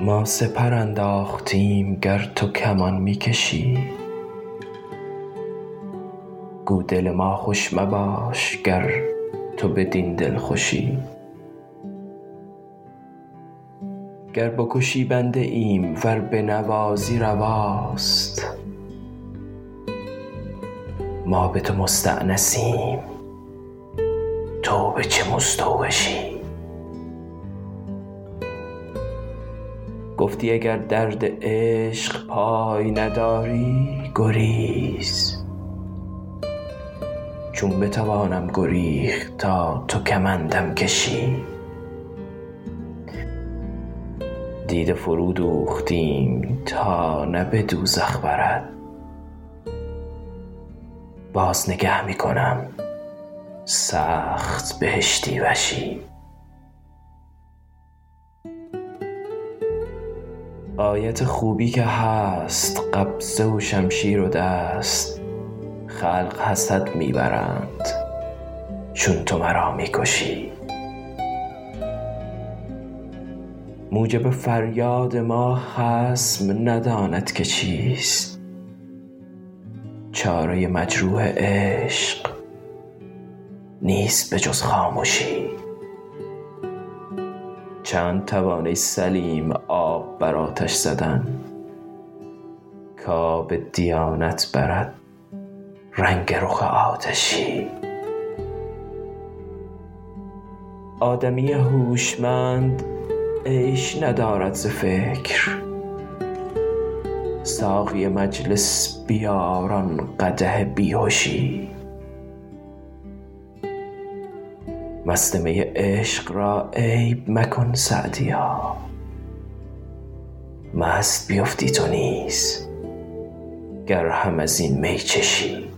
ما سپر انداختیم گر تو کمان می کشی گو دل ما خوش مباش گر تو بدین دلخوشی گر بکشی بنده ایم ور بنوازی رواست. ما به تو مستانسیم تو به چه مستوحشی گفتی اگر درد عشق پای نداری گریز. چون بتوانم گریخت تا تو کمندم کشی. دیده فرو دوختیم تا نه به دوزخ برد. باز نگه می کنم سخت بهشتی وشی. آیت خوبی که هست قبضه و شمشیر و دست خلق حسد می برند چون تو مرا می کشی موجب فریاد ما خصم نداند که چیست. چاره مجروح عشق نیست به جز خامشی چند توانی سلیم آب بر آتش زدن. کآب دیانت برد رنگ رخ آتشی. آدمی هوشمند عیش ندارد ز فکر. ساقی مجلس بیار آن قدح می عشق را عیب مکن سعدیا. مست بیفتی تو نیز گر هم از این می چشی.